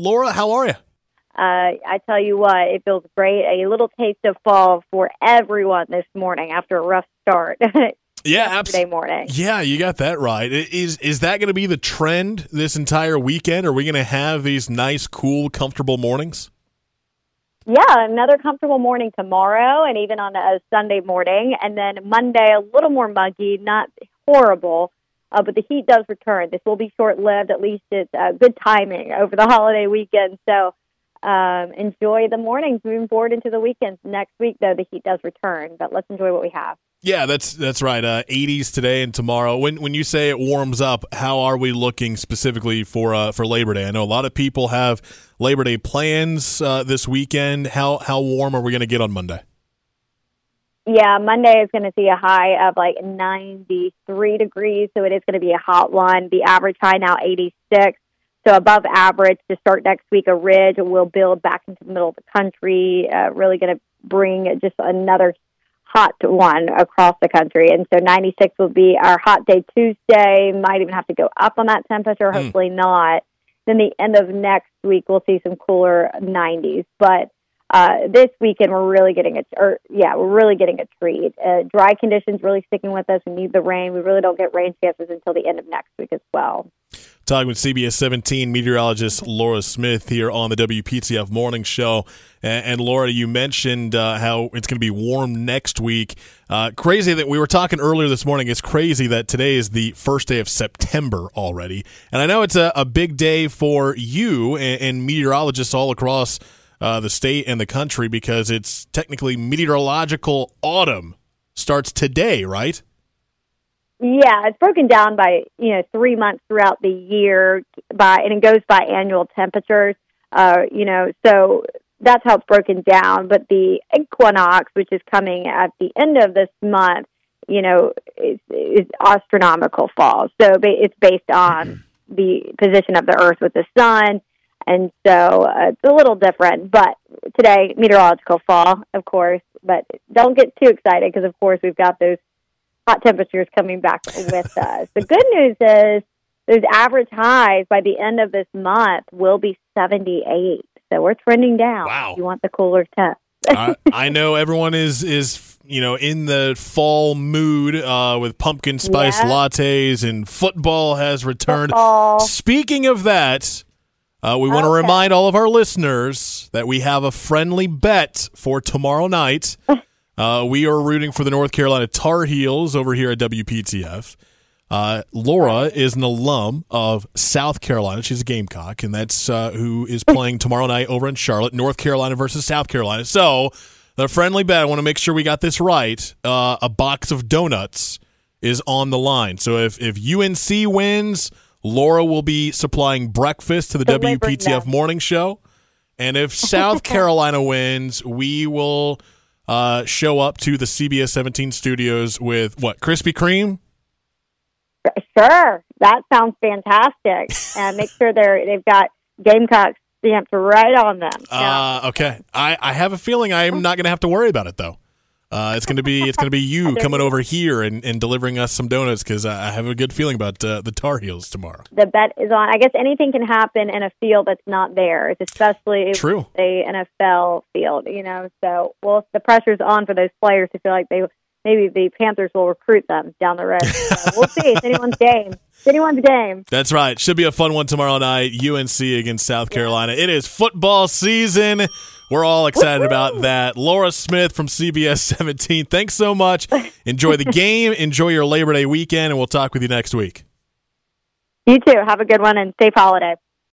Laura, how are you? Uh, I tell you what, it feels great. A little taste of fall for everyone this morning after a rough start. Yeah, absolutely. morning. Yeah, you got that right. Is is that going to be the trend this entire weekend? Are we going to have these nice, cool, comfortable mornings? Yeah, another comfortable morning tomorrow, and even on a Sunday morning, and then Monday a little more muggy, not horrible, uh, but the heat does return. This will be short lived. At least it's uh, good timing over the holiday weekend. So um, enjoy the mornings moving forward into the weekends. Next week, though, the heat does return, but let's enjoy what we have. Yeah, that's that's right. Uh, 80s today and tomorrow. When when you say it warms up, how are we looking specifically for uh, for Labor Day? I know a lot of people have Labor Day plans uh, this weekend. How how warm are we going to get on Monday? Yeah, Monday is going to see a high of like 93 degrees, so it is going to be a hot one. The average high now 86, so above average to start next week. A ridge will build back into the middle of the country, uh, really going to bring just another hot one across the country. And so 96 will be our hot day Tuesday. Might even have to go up on that temperature. Hmm. Hopefully not. Then the end of next week we'll see some cooler 90s, but uh, this weekend we're really getting a or yeah we're really getting a treat. Uh, dry conditions really sticking with us. We need the rain. We really don't get rain chances until the end of next week as well. Talking with CBS 17 meteorologist Laura Smith here on the WPTF Morning Show. And, and Laura, you mentioned uh, how it's going to be warm next week. Uh, crazy that we were talking earlier this morning. It's crazy that today is the first day of September already. And I know it's a, a big day for you and, and meteorologists all across uh, the state and the country because it's technically meteorological autumn starts today, right? Yeah, it's broken down by you know three months throughout the year by and it goes by annual temperatures. Uh, you know, so that's how it's broken down. But the equinox, which is coming at the end of this month, you know, is, is astronomical fall. So it's based on the position of the Earth with the sun, and so uh, it's a little different. But today, meteorological fall, of course. But don't get too excited because, of course, we've got those hot temperatures coming back with us. The good news is those average highs by the end of this month will be 78. So we're trending down. Wow. You want the cooler temps. I, I know everyone is is you know in the fall mood uh, with pumpkin spice Yeah. lattes and football has returned. Football. Speaking of that, uh, we want to Okay. remind all of our listeners that we have a friendly bet for tomorrow night. Uh, we are rooting for the North Carolina Tar Heels over here at WPTF. Uh, Laura is an alum of South Carolina. She's a Gamecock, and that's uh, who is playing tomorrow night over in Charlotte, North Carolina versus South Carolina. So, the friendly bet, I want to make sure we got this right. Uh, a box of donuts is on the line. So, if, if UNC wins, Laura will be supplying breakfast to the WPTF them. morning show. And if South Carolina wins, we will uh, show up to the CBS 17 studios with what? Krispy Kreme? Sure. That sounds fantastic. and make sure they're, they've got Gamecock stamped right on them. Uh, okay. I, I have a feeling I'm not going to have to worry about it though. Uh, it's gonna be it's gonna be you coming over here and, and delivering us some donuts because I have a good feeling about uh, the Tar Heels tomorrow. the bet is on. I guess anything can happen in a field that's not theirs, especially True. a NFL field. You know, so well, the pressure's on for those players to feel like they maybe the Panthers will recruit them down the road. So we'll see. It's anyone's game. It's anyone's game. That's right. Should be a fun one tomorrow night. UNC against South Carolina. It is football season. We're all excited about that. Laura Smith from CBS 17. Thanks so much. Enjoy the game. Enjoy your Labor Day weekend, and we'll talk with you next week. You too. Have a good one and safe holiday.